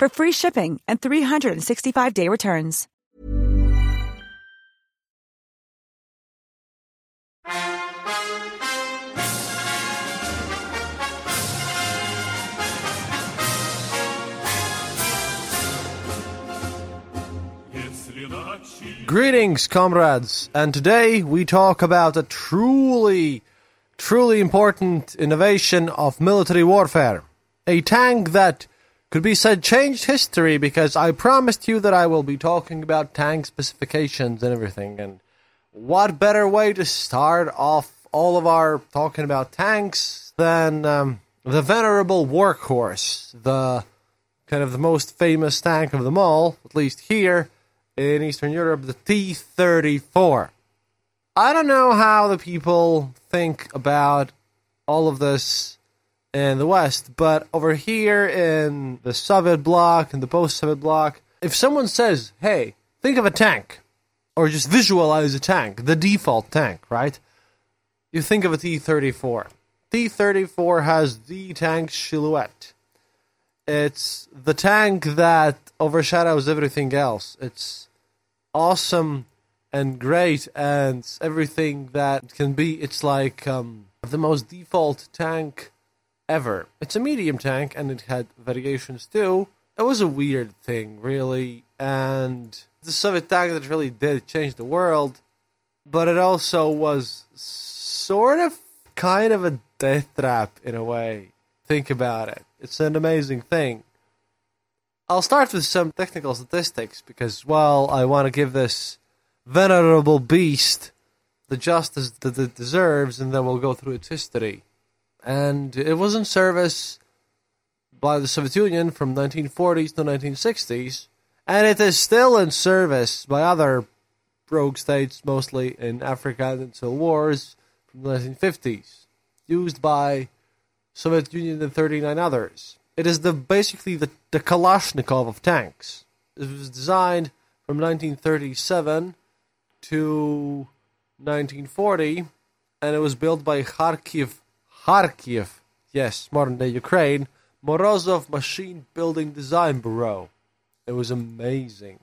for free shipping and 365-day returns. Greetings, comrades, and today we talk about a truly, truly important innovation of military warfare. A tank that could be said changed history because I promised you that I will be talking about tank specifications and everything. And what better way to start off all of our talking about tanks than um, the venerable workhorse, the kind of the most famous tank of them all, at least here in Eastern Europe, the T 34. I don't know how the people think about all of this in the West, but over here in the Soviet bloc and the post Soviet bloc, if someone says, hey, think of a tank, or just visualize a tank, the default tank, right? You think of a T 34. T 34 has the tank silhouette. It's the tank that overshadows everything else. It's awesome and great and everything that can be. It's like um, the most default tank ever. It's a medium tank and it had variations too. It was a weird thing, really, and the Soviet tank that really did change the world, but it also was sort of kind of a death trap in a way. Think about it. It's an amazing thing. I'll start with some technical statistics because, well, I want to give this venerable beast the justice that it deserves, and then we'll go through its history. And it was in service by the Soviet Union from 1940s to 1960s, and it is still in service by other rogue states, mostly in Africa until wars from the 1950s, used by Soviet Union and 39 others. It is the basically the, the Kalashnikov of tanks. It was designed from 1937 to 1940, and it was built by Kharkiv, Kharkiv, yes, modern day Ukraine, Morozov Machine Building Design Bureau. It was amazing.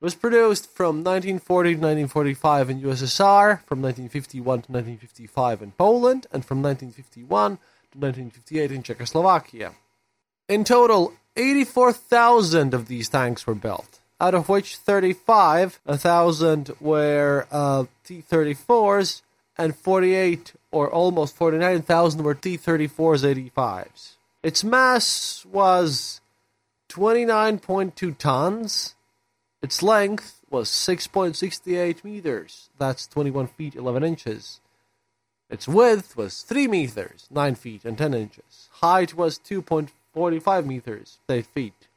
It was produced from 1940 to 1945 in USSR, from 1951 to 1955 in Poland, and from 1951 to 1958 in Czechoslovakia. In total, 84,000 of these tanks were built, out of which 35,000 were uh, T-34s and 48 or almost 49,000 were T-34s 85s. Its mass was 29.2 tons. Its length was 6.68 meters. That's 21 feet 11 inches. Its width was 3 meters, 9 feet and 10 inches. Height was 2.45 meters, 8 feet.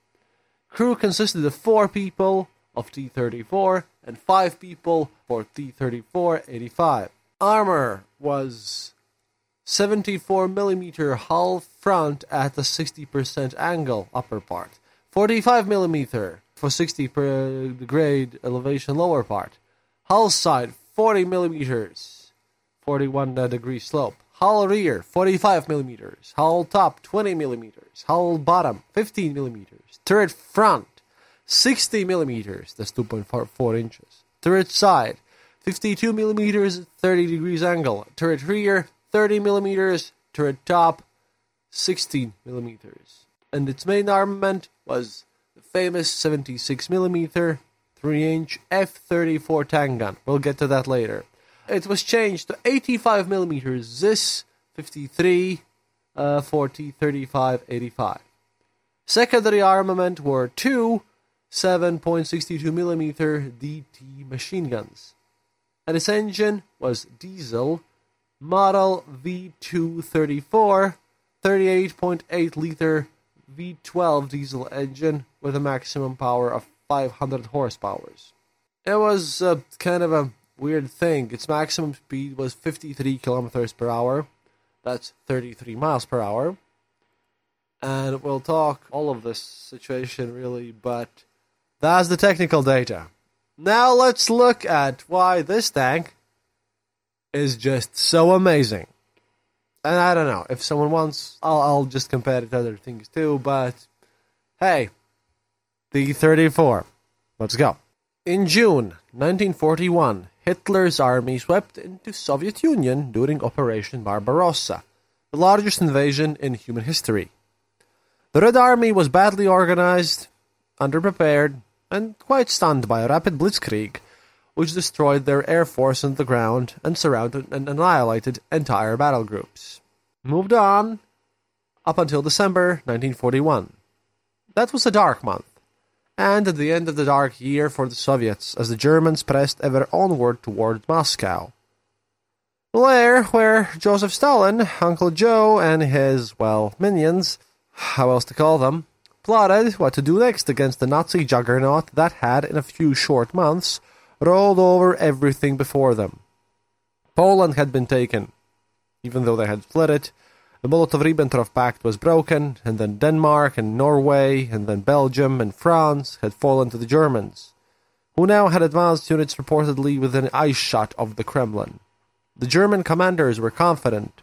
Crew consisted of 4 people of T 34 and 5 people for T 34 85. Armor was 74 millimeter hull front at the 60% angle upper part, 45 millimeter for 60 per grade elevation lower part, hull side 40 millimeters, 41 degree slope, hull rear 45 millimeters, hull top 20 millimeters, hull bottom 15 millimeters, turret front 60 millimeters, that's 2.4 inches, turret side 52 millimeters, 30 degrees angle. Turret rear, 30 millimeters. Turret top, 16 millimeters. And its main armament was the famous 76 millimeter 3-inch F-34 tank gun. We'll get to that later. It was changed to 85 millimeters ZIS 53 uh, for T-35-85. Secondary armament were two 7.62 millimeter DT machine guns, and its engine was diesel model V234 38.8 liter V12 diesel engine with a maximum power of 500 horsepower. It was uh, kind of a weird thing. Its maximum speed was 53 kilometers per hour. That's 33 miles per hour. And we'll talk all of this situation really, but that's the technical data. Now let's look at why this tank is just so amazing. And I don't know if someone wants, I'll, I'll just compare it to other things too. But hey, the 34. Let's go. In June 1941, Hitler's army swept into Soviet Union during Operation Barbarossa, the largest invasion in human history. The Red Army was badly organized, underprepared, and quite stunned by a rapid blitzkrieg which destroyed their air force on the ground and surrounded and annihilated entire battle groups. Moved on up until December 1941. That was a dark month, and at the end of the dark year for the Soviets as the Germans pressed ever onward toward Moscow. There, where Joseph Stalin, Uncle Joe, and his, well, minions, how else to call them, plotted what to do next against the Nazi juggernaut that had, in a few short months, rolled over everything before them. Poland had been taken, even though they had split it. The Molotov-Ribbentrop Pact was broken, and then Denmark and Norway, and then Belgium and France had fallen to the Germans, who now had advanced units reportedly within eye shot of the Kremlin. The German commanders were confident.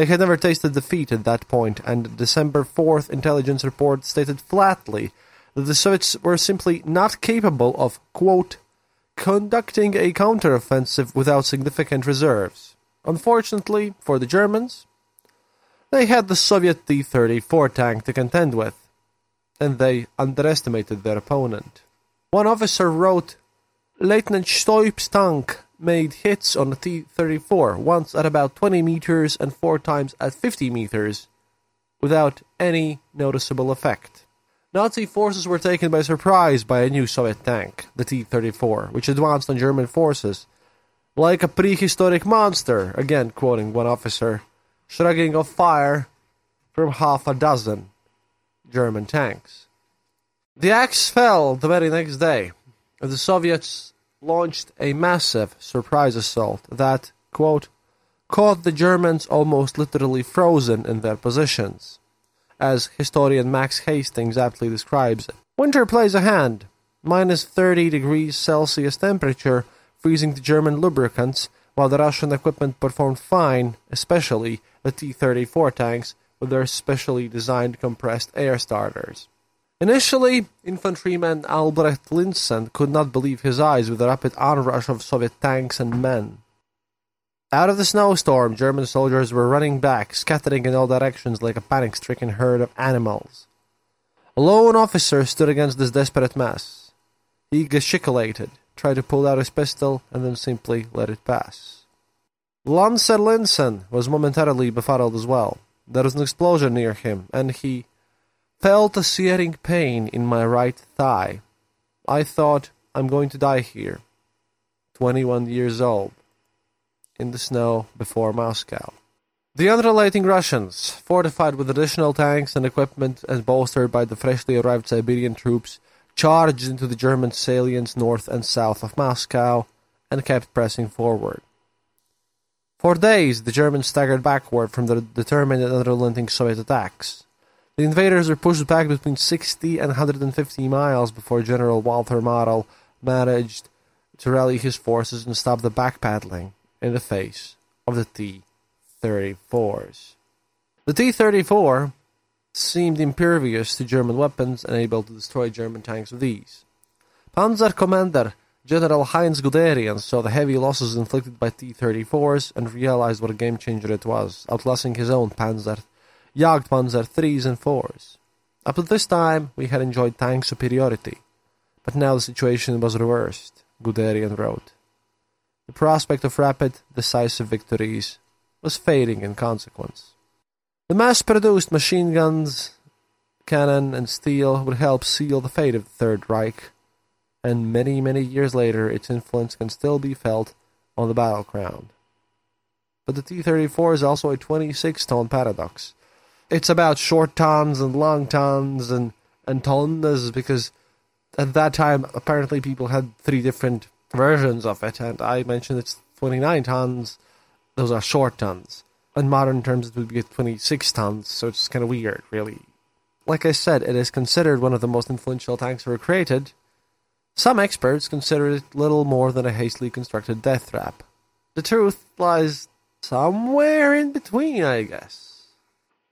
They had never tasted defeat at that point, and December 4th intelligence report stated flatly that the Soviets were simply not capable of, quote, conducting a counteroffensive without significant reserves. Unfortunately for the Germans, they had the Soviet T 34 tank to contend with, and they underestimated their opponent. One officer wrote Lieutenant Stoip's tank made hits on the T 34, once at about 20 meters and four times at 50 meters, without any noticeable effect. Nazi forces were taken by surprise by a new Soviet tank, the T 34, which advanced on German forces. Like a prehistoric monster, again quoting one officer, shrugging off fire from half a dozen German tanks. The axe fell the very next day. And the Soviets launched a massive surprise assault that, quote, caught the Germans almost literally frozen in their positions as historian Max Hastings aptly describes it. Winter plays a hand. Minus 30 degrees Celsius temperature, freezing the German lubricants, while the Russian equipment performed fine, especially the T 34 tanks with their specially designed compressed air starters. Initially, infantryman Albrecht Linsen could not believe his eyes with the rapid onrush of Soviet tanks and men. Out of the snowstorm, German soldiers were running back, scattering in all directions like a panic stricken herd of animals. A lone officer stood against this desperate mass. He gesticulated, tried to pull out his pistol, and then simply let it pass. Lancer Linsen was momentarily befuddled as well. There was an explosion near him, and he felt a searing pain in my right thigh. I thought, I'm going to die here. Twenty one years old in the snow before Moscow. The unrelenting Russians, fortified with additional tanks and equipment and bolstered by the freshly arrived Siberian troops, charged into the German salients north and south of Moscow and kept pressing forward. For days, the Germans staggered backward from the determined and unrelenting Soviet attacks. The invaders were pushed back between 60 and 150 miles before General Walter Model managed to rally his forces and stop the backpedaling in the face of the T 34s. The T 34 seemed impervious to German weapons and able to destroy German tanks with ease. Panzer Commander General Heinz Guderian saw the heavy losses inflicted by T 34s and realized what a game changer it was, outlasting his own Panzer, Jagdpanzer 3s and 4s. Up to this time, we had enjoyed tank superiority, but now the situation was reversed, Guderian wrote. The prospect of rapid, decisive victories was fading in consequence. The mass produced machine guns, cannon, and steel would help seal the fate of the Third Reich, and many, many years later, its influence can still be felt on the battleground. But the T 34 is also a 26 ton paradox. It's about short tons and long tons and, and tonnes because at that time, apparently, people had three different versions of it, and I mentioned it's 29 tons. Those are short tons. In modern terms, it would be 26 tons, so it's kind of weird, really. Like I said, it is considered one of the most influential tanks ever created. Some experts consider it little more than a hastily constructed death trap. The truth lies somewhere in between, I guess.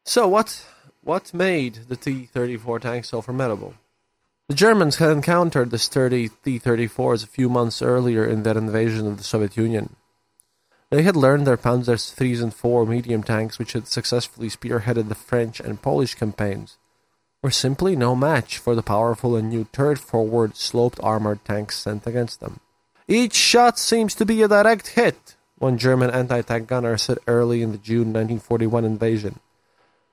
So what what made the T-34 tank so formidable? The Germans had encountered the sturdy T-34s a few months earlier in their invasion of the Soviet Union. They had learned their Panzers 3s and 4 medium tanks, which had successfully spearheaded the French and Polish campaigns, were simply no match for the powerful and new turret-forward sloped armored tanks sent against them. Each shot seems to be a direct hit, one German anti-tank gunner said early in the June 1941 invasion.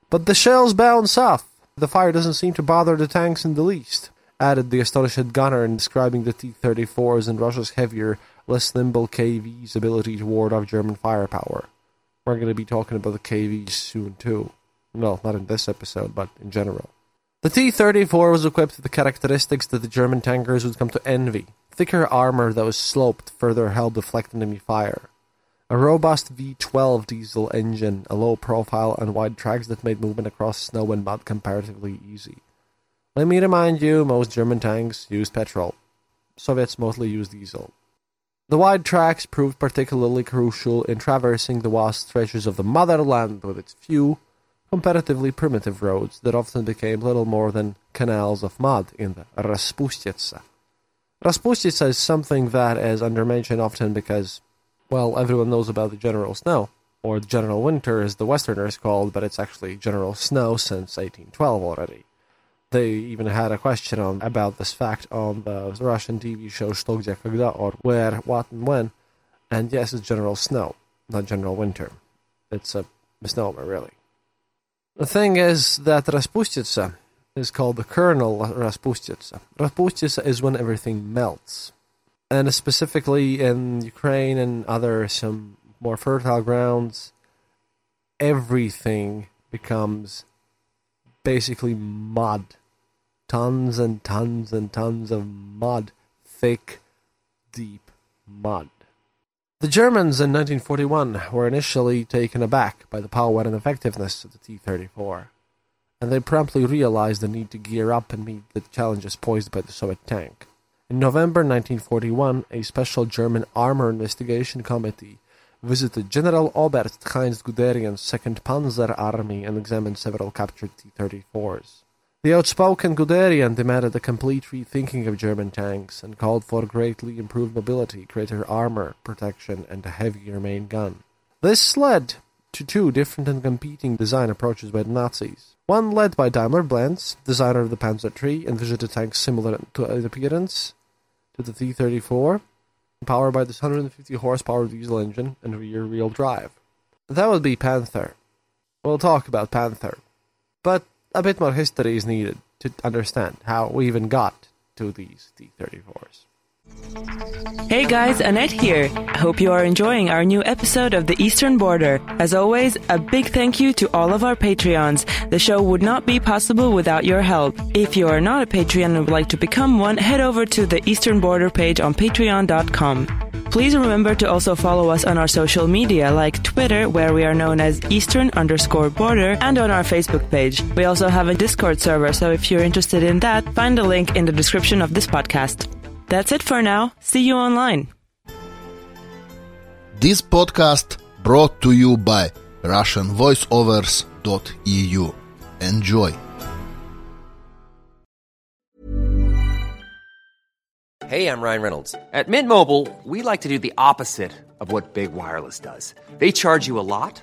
But the shells bounce off. The fire doesn't seem to bother the tanks in the least, added the astonished gunner in describing the T-34s and Russia's heavier, less nimble KV's ability to ward off German firepower. We're going to be talking about the KVs soon too. Well, not in this episode, but in general. The T-34 was equipped with the characteristics that the German tankers would come to envy. Thicker armor that was sloped further helped deflect enemy fire. A robust V12 diesel engine, a low profile, and wide tracks that made movement across snow and mud comparatively easy. Let me remind you, most German tanks used petrol. Soviets mostly used diesel. The wide tracks proved particularly crucial in traversing the vast stretches of the motherland with its few, comparatively primitive roads that often became little more than canals of mud in the Raspustitsa. Raspustitsa is something that is undermentioned often because well, everyone knows about the General Snow, or the General Winter as the Westerners called, but it's actually General Snow since 1812 already. They even had a question on about this fact on the Russian TV show Что, где, когда, or Where, What, and When. And yes, it's General Snow, not General Winter. It's a misnomer, really. The thing is that Raspustitsa is called the kernel Raspustitsa. Raspustitsa is when everything melts and specifically in Ukraine and other some more fertile grounds, everything becomes basically mud. Tons and tons and tons of mud. Thick, deep mud. The Germans in 1941 were initially taken aback by the power and effectiveness of the T 34, and they promptly realized the need to gear up and meet the challenges posed by the Soviet tank. In November 1941, a special German armor investigation committee visited General Oberst Heinz Guderian's 2nd Panzer Army and examined several captured T-34s. The outspoken Guderian demanded a complete rethinking of German tanks and called for greatly improved mobility, greater armor protection, and a heavier main gun. This led to two different and competing design approaches by the Nazis. One led by Daimler Benz, designer of the Panzer III, envisioned a tank similar to in appearance to the T-34, powered by this 150 horsepower diesel engine and rear-wheel drive. That would be Panther. We'll talk about Panther, but a bit more history is needed to understand how we even got to these T-34s. Hey guys, Annette here. I hope you are enjoying our new episode of The Eastern Border. As always, a big thank you to all of our Patreons. The show would not be possible without your help. If you are not a Patreon and would like to become one, head over to the Eastern Border page on patreon.com. Please remember to also follow us on our social media like Twitter, where we are known as Eastern underscore border, and on our Facebook page. We also have a Discord server, so if you're interested in that, find the link in the description of this podcast. That's it for now. See you online. This podcast brought to you by RussianVoiceovers.eu. Enjoy. Hey, I'm Ryan Reynolds. At Mint Mobile, we like to do the opposite of what Big Wireless does. They charge you a lot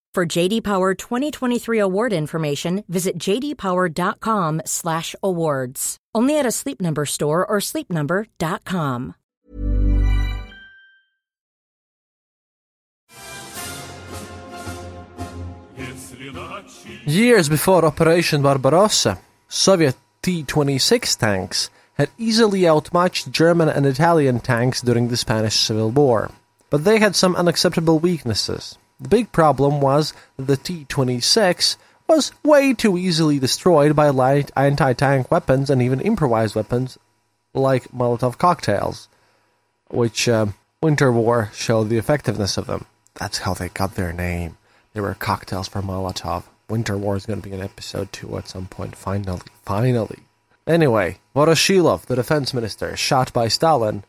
For JD Power 2023 award information, visit jdpower.com/awards. Only at a Sleep Number store or sleepnumber.com. Years before Operation Barbarossa, Soviet T 26 tanks had easily outmatched German and Italian tanks during the Spanish Civil War. But they had some unacceptable weaknesses. The big problem was the T 26 was way too easily destroyed by light anti tank weapons and even improvised weapons like Molotov cocktails, which uh, Winter War showed the effectiveness of them. That's how they got their name. They were cocktails for Molotov. Winter War is going to be an episode 2 at some point, finally. Finally. Anyway, Voroshilov, the defense minister, shot by Stalin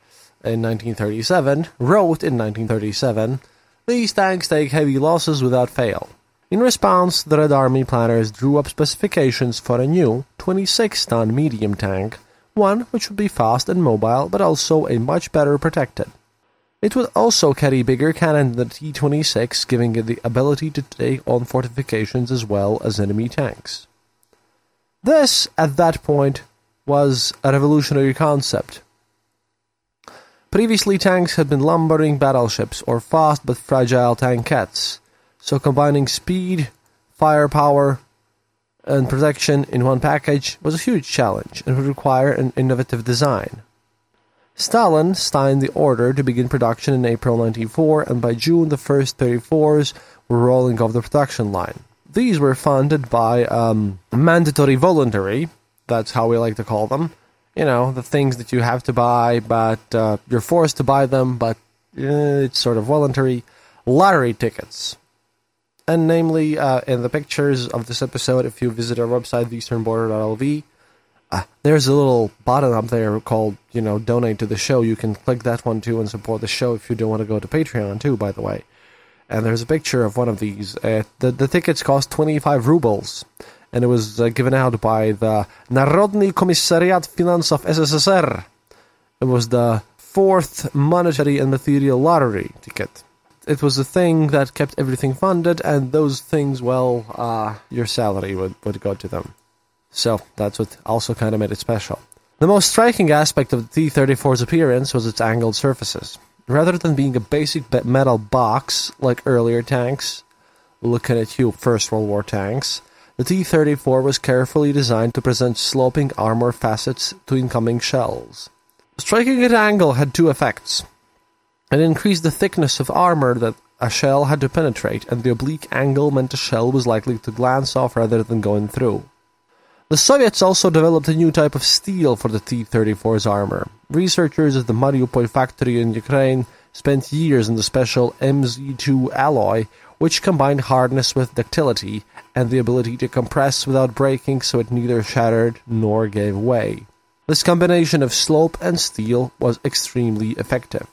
in 1937, wrote in 1937 These tanks take heavy losses without fail. In response, the Red Army planners drew up specifications for a new 26 ton medium tank, one which would be fast and mobile, but also a much better protected. It would also carry bigger cannon than the T 26, giving it the ability to take on fortifications as well as enemy tanks. This, at that point, was a revolutionary concept. Previously, tanks had been lumbering battleships or fast but fragile tankettes, so combining speed, firepower, and protection in one package was a huge challenge and would require an innovative design. Stalin signed the order to begin production in April 1904, and by June the first 34s were rolling off the production line. These were funded by um, mandatory voluntary, that's how we like to call them. You know, the things that you have to buy, but uh, you're forced to buy them, but uh, it's sort of voluntary. Lottery tickets. And namely, uh, in the pictures of this episode, if you visit our website, theeasternborder.lv, uh, there's a little button up there called, you know, donate to the show. You can click that one too and support the show if you don't want to go to Patreon too, by the way. And there's a picture of one of these. Uh, the, the tickets cost 25 rubles, and it was uh, given out by the Narodny Komissariat Finansov SSSR. It was the fourth monetary and material lottery ticket. It was a thing that kept everything funded, and those things, well, uh, your salary would, would go to them. So that's what also kind of made it special. The most striking aspect of the T 34's appearance was its angled surfaces. Rather than being a basic metal box like earlier tanks, looking at you First World War tanks, the T 34 was carefully designed to present sloping armor facets to incoming shells. Striking at an angle had two effects. It increased the thickness of armor that a shell had to penetrate, and the oblique angle meant the shell was likely to glance off rather than going through. The Soviets also developed a new type of steel for the T-34's armor. Researchers at the Mariupol factory in Ukraine spent years in the special MZ2 alloy, which combined hardness with ductility and the ability to compress without breaking so it neither shattered nor gave way. This combination of slope and steel was extremely effective.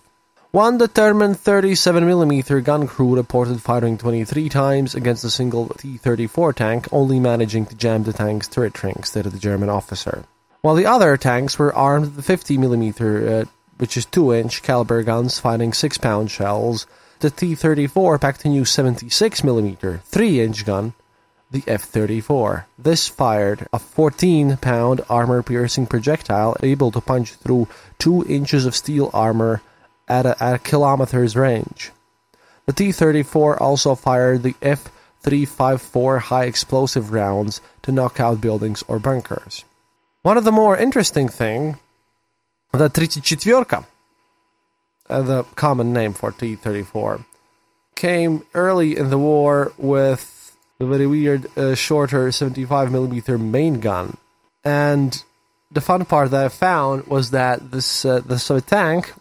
One determined 37mm gun crew reported firing 23 times against a single T-34 tank, only managing to jam the tank's turret ring, stated the German officer. While the other tanks were armed with 50mm, uh, which is 2-inch caliber guns firing 6-pound shells, the T-34 packed a new 76mm, 3-inch gun, the F-34. This fired a 14-pound armor-piercing projectile able to punch through 2 inches of steel armor at a, at a kilometer's range. The T-34 also fired the F-354 high explosive rounds to knock out buildings or bunkers. One of the more interesting thing, the 34, uh, the common name for T-34, came early in the war with the very weird, uh, shorter 75 millimeter main gun. And the fun part that I found was that this uh, the Soviet tank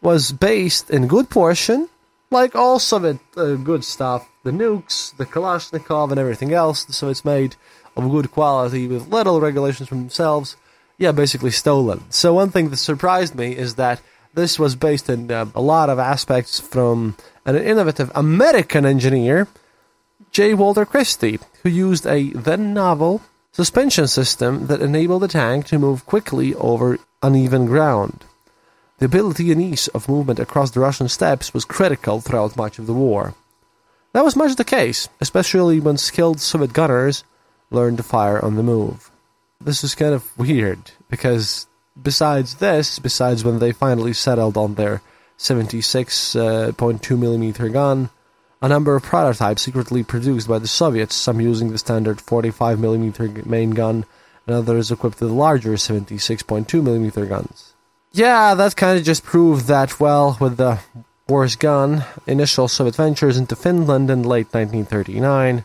was based in good portion, like all Soviet uh, good stuff, the nukes, the Kalashnikov, and everything else the Soviets made of good quality with little regulations from themselves. Yeah, basically stolen. So one thing that surprised me is that this was based in uh, a lot of aspects from an innovative American engineer, J. Walter Christie, who used a then novel suspension system that enabled the tank to move quickly over uneven ground. The ability and ease of movement across the Russian steppes was critical throughout much of the war. That was much the case, especially when skilled Soviet gunners learned to fire on the move. This is kind of weird, because besides this, besides when they finally settled on their 76.2 uh, millimeter gun, a number of prototypes secretly produced by the Soviets, some using the standard 45 millimeter main gun, and others equipped with larger 76.2 millimeter guns. Yeah, that kind of just proved that, well, with the war's gun, initial Soviet ventures into Finland in late 1939,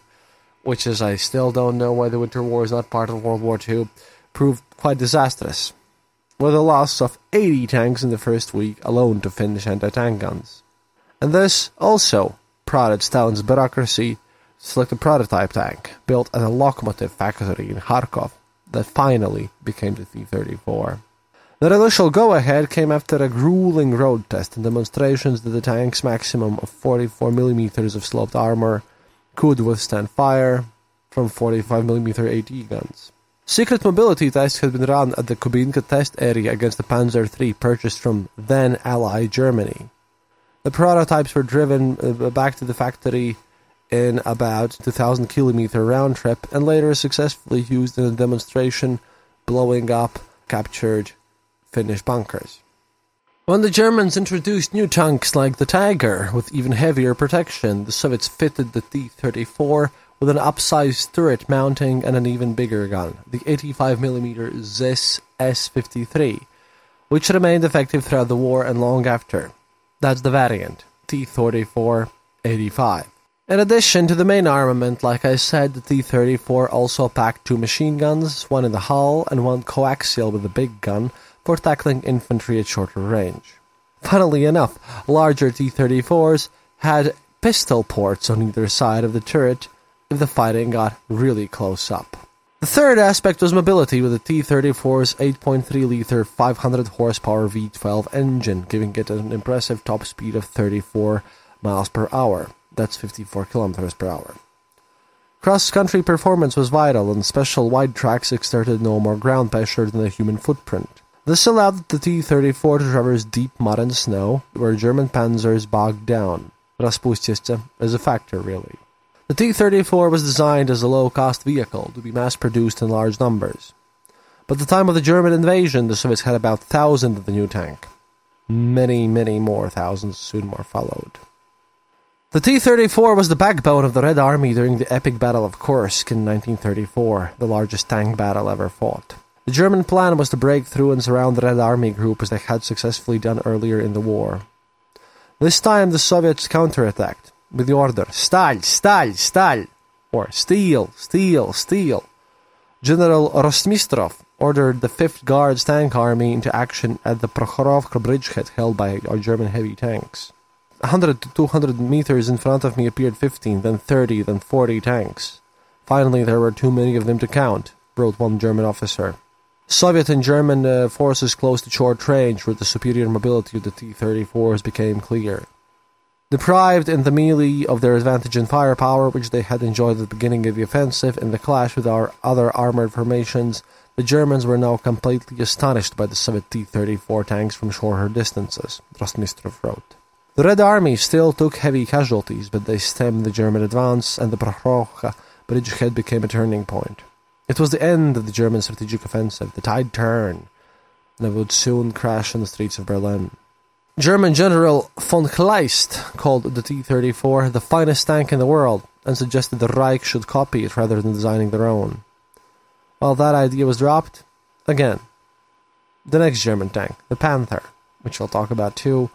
which is I still don't know why the Winter War is not part of World War II, proved quite disastrous, with a loss of 80 tanks in the first week alone to Finnish anti-tank guns. And this also prodded Stalin's bureaucracy to select a prototype tank built at a locomotive factory in Kharkov that finally became the T-34. The initial go-ahead came after a grueling road test and demonstrations that the tank's maximum of 44 millimeters of sloped armor could withstand fire from 45mm AT guns. Secret mobility tests had been run at the Kubinka test area against the Panzer III purchased from then ally Germany. The prototypes were driven uh, back to the factory in about 2000 kilometer round trip and later successfully used in a demonstration blowing up captured Finnish bunkers. When the Germans introduced new tanks like the Tiger with even heavier protection, the Soviets fitted the T-34 with an upsized turret mounting and an even bigger gun, the 85mm ZIS S-53, which remained effective throughout the war and long after. That's the variant, T-34-85. In addition to the main armament, like I said, the T-34 also packed two machine guns, one in the hull and one coaxial with a big gun, for tackling infantry at shorter range. Funnily enough, larger T-34s had pistol ports on either side of the turret if the fighting got really close up. The third aspect was mobility with the T-34's 8.3-liter 500-horsepower V12 engine, giving it an impressive top speed of 34 miles per hour. That's 54 kilometers per hour. Cross-country performance was vital, and special wide tracks exerted no more ground pressure than a human footprint. This allowed the T-34 to traverse deep mud and snow, where German panzers bogged down. Raspustiste is a factor, really. The T-34 was designed as a low-cost vehicle to be mass-produced in large numbers. By the time of the German invasion, the Soviets had about 1,000 of the new tank. Many, many more thousands soon more followed. The T-34 was the backbone of the Red Army during the epic Battle of Kursk in 1934, the largest tank battle ever fought. The German plan was to break through and surround the Red Army group as they had successfully done earlier in the war. This time the Soviets counterattacked with the order Stal, Stal, Stal, or Steel, Steel, Steel. General Rostmistrov ordered the 5th Guards Tank Army into action at the Prokhorovka bridgehead held by our German heavy tanks. 100 to 200 meters in front of me appeared 15, then 30, then 40 tanks. Finally, there were too many of them to count, wrote one German officer. Soviet and German uh, forces closed to short range where the superior mobility of the T-34s became clear. Deprived in the melee of their advantage in firepower, which they had enjoyed at the beginning of the offensive in the clash with our other armored formations, the Germans were now completely astonished by the Soviet T-34 tanks from shorter distances, Rostmistrov wrote. The Red Army still took heavy casualties, but they stemmed the German advance, and the Prokhorovka bridgehead became a turning point. It was the end of the German strategic offensive, the tide turned, and it would soon crash on the streets of Berlin. German General von Kleist called the T-34 the finest tank in the world and suggested the Reich should copy it rather than designing their own. While that idea was dropped, Again, the next German tank, the Panther, which I'll talk about too,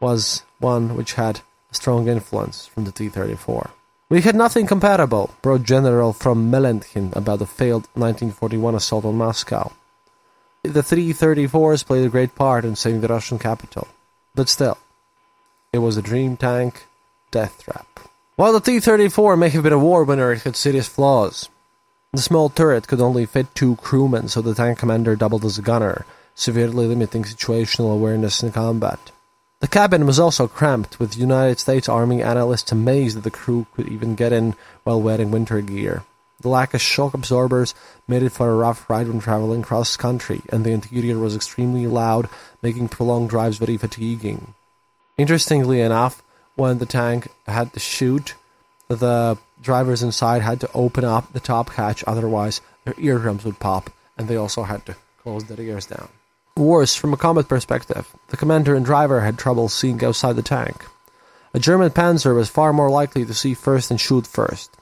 was one which had a strong influence from the T 34. We had nothing comparable, wrote General from Mellenthin about the failed 1941 assault on Moscow. The 334s played a great part in saving the Russian capital, but still, it was a dream tank death trap. While the T 34 may have been a war winner, it had serious flaws. The small turret could only fit two crewmen, so the tank commander doubled as a gunner, severely limiting situational awareness in combat. The cabin was also cramped, with United States Army analysts amazed that the crew could even get in while wearing winter gear. The lack of shock absorbers made it for a rough ride when traveling cross country, and the interior was extremely loud, making prolonged drives very fatiguing. Interestingly enough, when the tank had to shoot, the drivers inside had to open up the top hatch, otherwise their eardrums would pop, and they also had to close their ears down. Worse, from a combat perspective, the commander and driver had trouble seeing outside the tank. A German panzer was far more likely to see first and shoot first.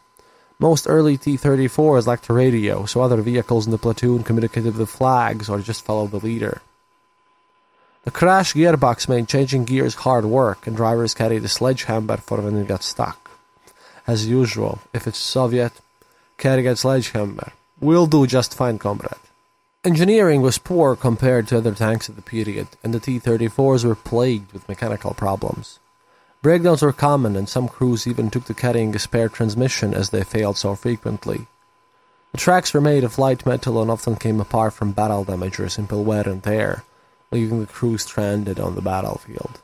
Most early T 34s lacked a radio, so other vehicles in the platoon communicated with flags or just followed the leader. The crash gearbox made changing gears hard work, and drivers carried a sledgehammer for when it got stuck. As usual, if it's Soviet, carry a sledgehammer. We'll do just fine, comrade. Engineering was poor compared to other tanks of the period, and the T 34s were plagued with mechanical problems. Breakdowns were common, and some crews even took to carrying a spare transmission as they failed so frequently. The tracks were made of light metal and often came apart from battle damage or simple wear and tear, leaving the crew stranded on the battlefield.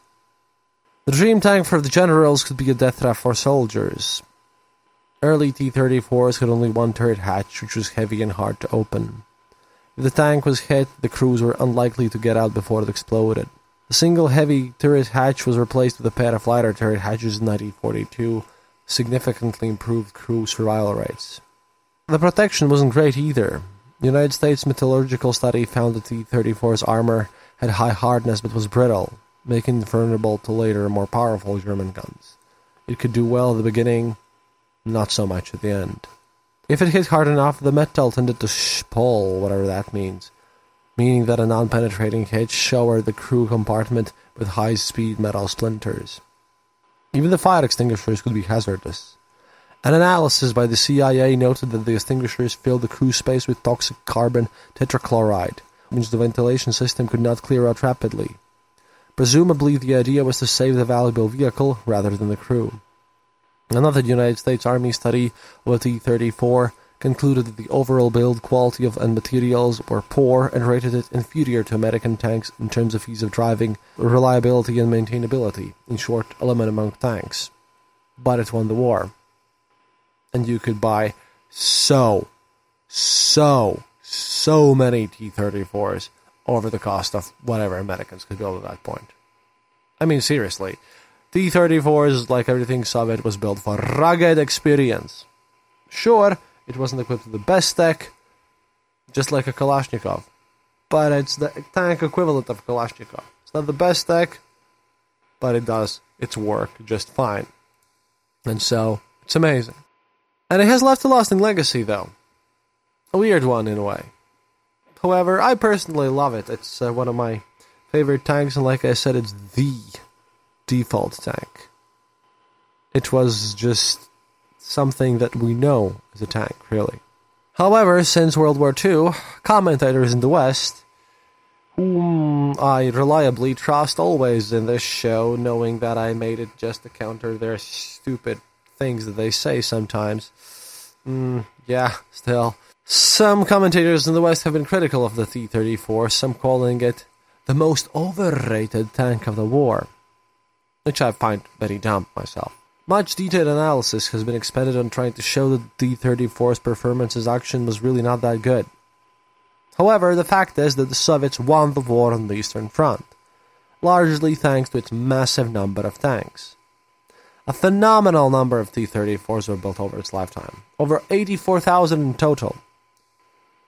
The dream tank for the generals could be a death trap for soldiers. Early T 34s had only one turret hatch, which was heavy and hard to open. If the tank was hit, the crews were unlikely to get out before it exploded. The single heavy turret hatch was replaced with a pair of lighter turret hatches in 1942, significantly improved crew survival rates. The protection wasn't great either. The United States Metallurgical Study found that the T-34's armor had high hardness but was brittle, making it vulnerable to later more powerful German guns. It could do well at the beginning, not so much at the end. If it hit hard enough, the metal tended to spall, whatever that means, meaning that a non-penetrating hit showered the crew compartment with high-speed metal splinters. Even the fire extinguishers could be hazardous. An analysis by the CIA noted that the extinguishers filled the crew space with toxic carbon tetrachloride, which the ventilation system could not clear out rapidly. Presumably, the idea was to save the valuable vehicle rather than the crew. Another United States Army study of a T-34 concluded that the overall build quality of and materials were poor and rated it inferior to American tanks in terms of ease of driving, reliability, and maintainability. In short, a lemon among tanks. But it won the war. And you could buy so, so, so many T-34s over the cost of whatever Americans could build at that point. I mean, seriously. T-34s, like everything Soviet, was built for rugged experience. Sure, it wasn't equipped with the best tech, just like a Kalashnikov, but it's the tank equivalent of Kalashnikov. It's not the best tech, but it does its work just fine. And so, it's amazing. And it has left a lasting legacy, though. A weird one, in a way. However, I personally love it. It's uh, one of my favorite tanks, and like I said, it's the default tank. It was just something that we know is a tank, really. However, since World War II, commentators in the West, whom I reliably trust always in this show, knowing that I made it just to counter their stupid things that they say sometimes, mm, yeah, still. Some commentators in the West have been critical of the T 34, some calling it the most overrated tank of the war which I find very dumb myself. Much detailed analysis has been expended on trying to show that the T-34's performance as action was really not that good. However, the fact is that the Soviets won the war on the Eastern Front, largely thanks to its massive number of tanks. A phenomenal number of T-34s were built over its lifetime, over 84,000 in total,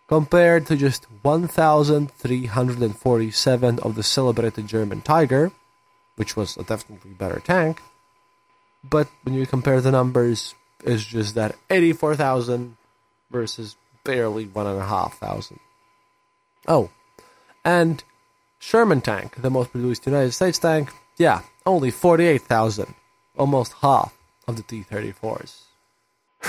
compared to just 1,347 of the celebrated German Tiger, which was a definitely better tank. But when you compare the numbers, it's just that 84,000 versus barely 1,500. Oh, and Sherman tank, the most produced United States tank, yeah, only 48,000, almost half of the T 34s.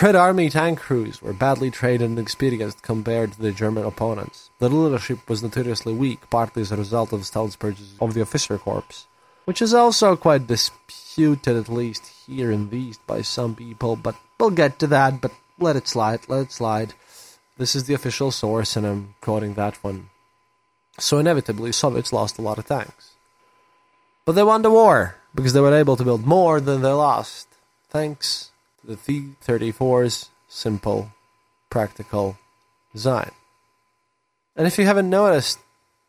Red Army tank crews were badly trained and experienced compared to the German opponents. The leadership was notoriously weak, partly as a result of Stalin's purchase of the officer corps, which is also quite disputed, at least here in the East, by some people, but we'll get to that, but let it slide, let it slide. This is the official source, and I'm quoting that one. So inevitably, Soviets lost a lot of tanks. But they won the war, because they were able to build more than they lost, thanks to the T-34's simple, practical design. And if you haven't noticed,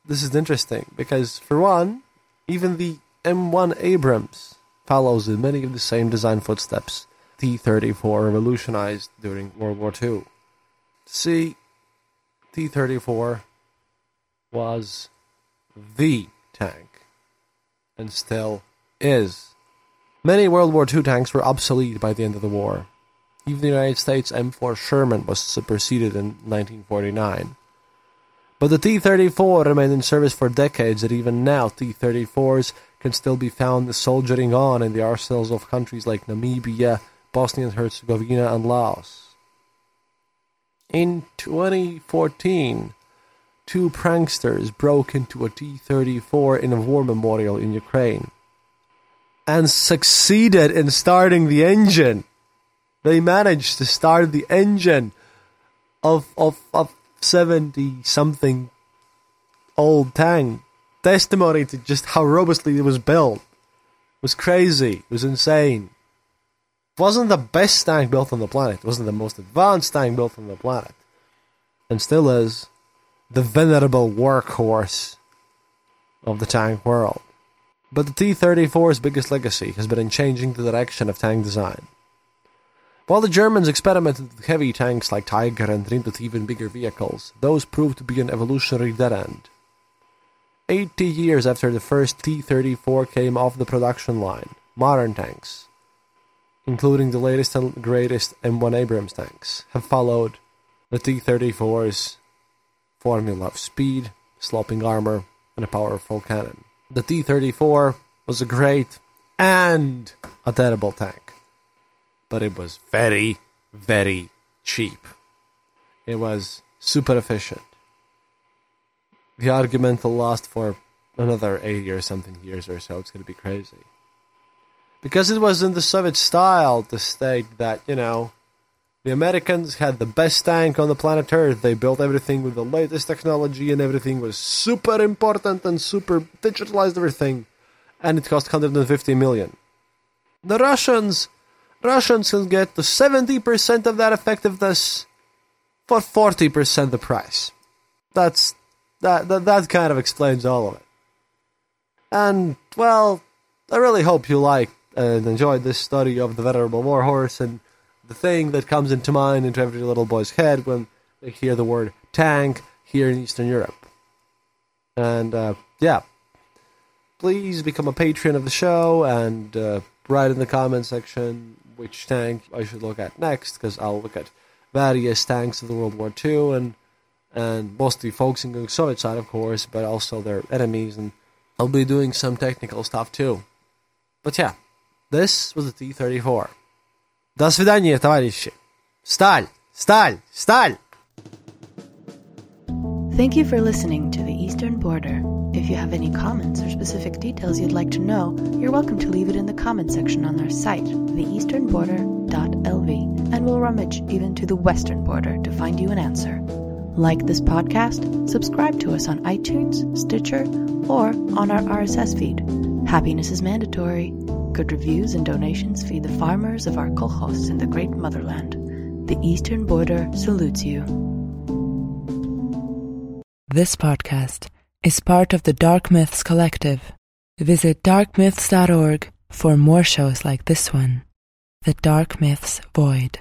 this is interesting because, for one, even the M1 Abrams follows in many of the same design footsteps T-34 revolutionized during World War II. See, T-34 was the tank, and still is Many World War II tanks were obsolete by the end of the war. Even the United States M4 Sherman was superseded in 1949. But the T 34 remained in service for decades, and even now, T 34s can still be found soldiering on in the arsenals of countries like Namibia, Bosnia and Herzegovina, and Laos. In 2014, two pranksters broke into a T 34 in a war memorial in Ukraine and succeeded in starting the engine. They managed to start the engine of of of seventy something old tank. Testimony to just how robustly it was built. It was crazy. It was insane. It wasn't the best tank built on the planet. It wasn't the most advanced tank built on the planet. And still is the venerable workhorse of the tank world. But the T-34's biggest legacy has been in changing the direction of tank design. While the Germans experimented with heavy tanks like Tiger and dreamed of even bigger vehicles, those proved to be an evolutionary dead end. 80 years after the first T-34 came off the production line, modern tanks, including the latest and greatest M1 Abrams tanks, have followed the T-34's formula of speed, sloping armor, and a powerful cannon the T 34 was a great and a terrible tank. But it was very, very cheap. It was super efficient. The argument will last for another 80 or something years or so. It's going to be crazy. Because it was in the Soviet style to state that, you know, the Americans had the best tank on the planet Earth. They built everything with the latest technology, and everything was super important and super digitalized everything. And it cost 150 million. The Russians, Russians can get to 70% of that effectiveness for 40% the price. That's that, that that kind of explains all of it. And well, I really hope you liked and enjoyed this study of the venerable warhorse and the thing that comes into mind into every little boy's head when they hear the word tank here in Eastern Europe. And uh, yeah, please become a patron of the show and uh, write in the comment section which tank I should look at next because I'll look at various tanks of the World War II and and mostly focusing on the Soviet side, of course, but also their enemies, and I'll be doing some technical stuff too. But yeah, this was the T 34. До свидания, товарищи. Сталь! Сталь! Сталь! Thank you for listening to The Eastern Border. If you have any comments or specific details you'd like to know, you're welcome to leave it in the comment section on our site, theeasternborder.lv, and we'll rummage even to the western border to find you an answer. Like this podcast, subscribe to us on iTunes, Stitcher, or on our RSS feed. Happiness is mandatory. Good reviews and donations feed the farmers of our kolkhozs in the great motherland. The Eastern Border salutes you. This podcast is part of the Dark Myths Collective. Visit darkmyths.org for more shows like this one The Dark Myths Void.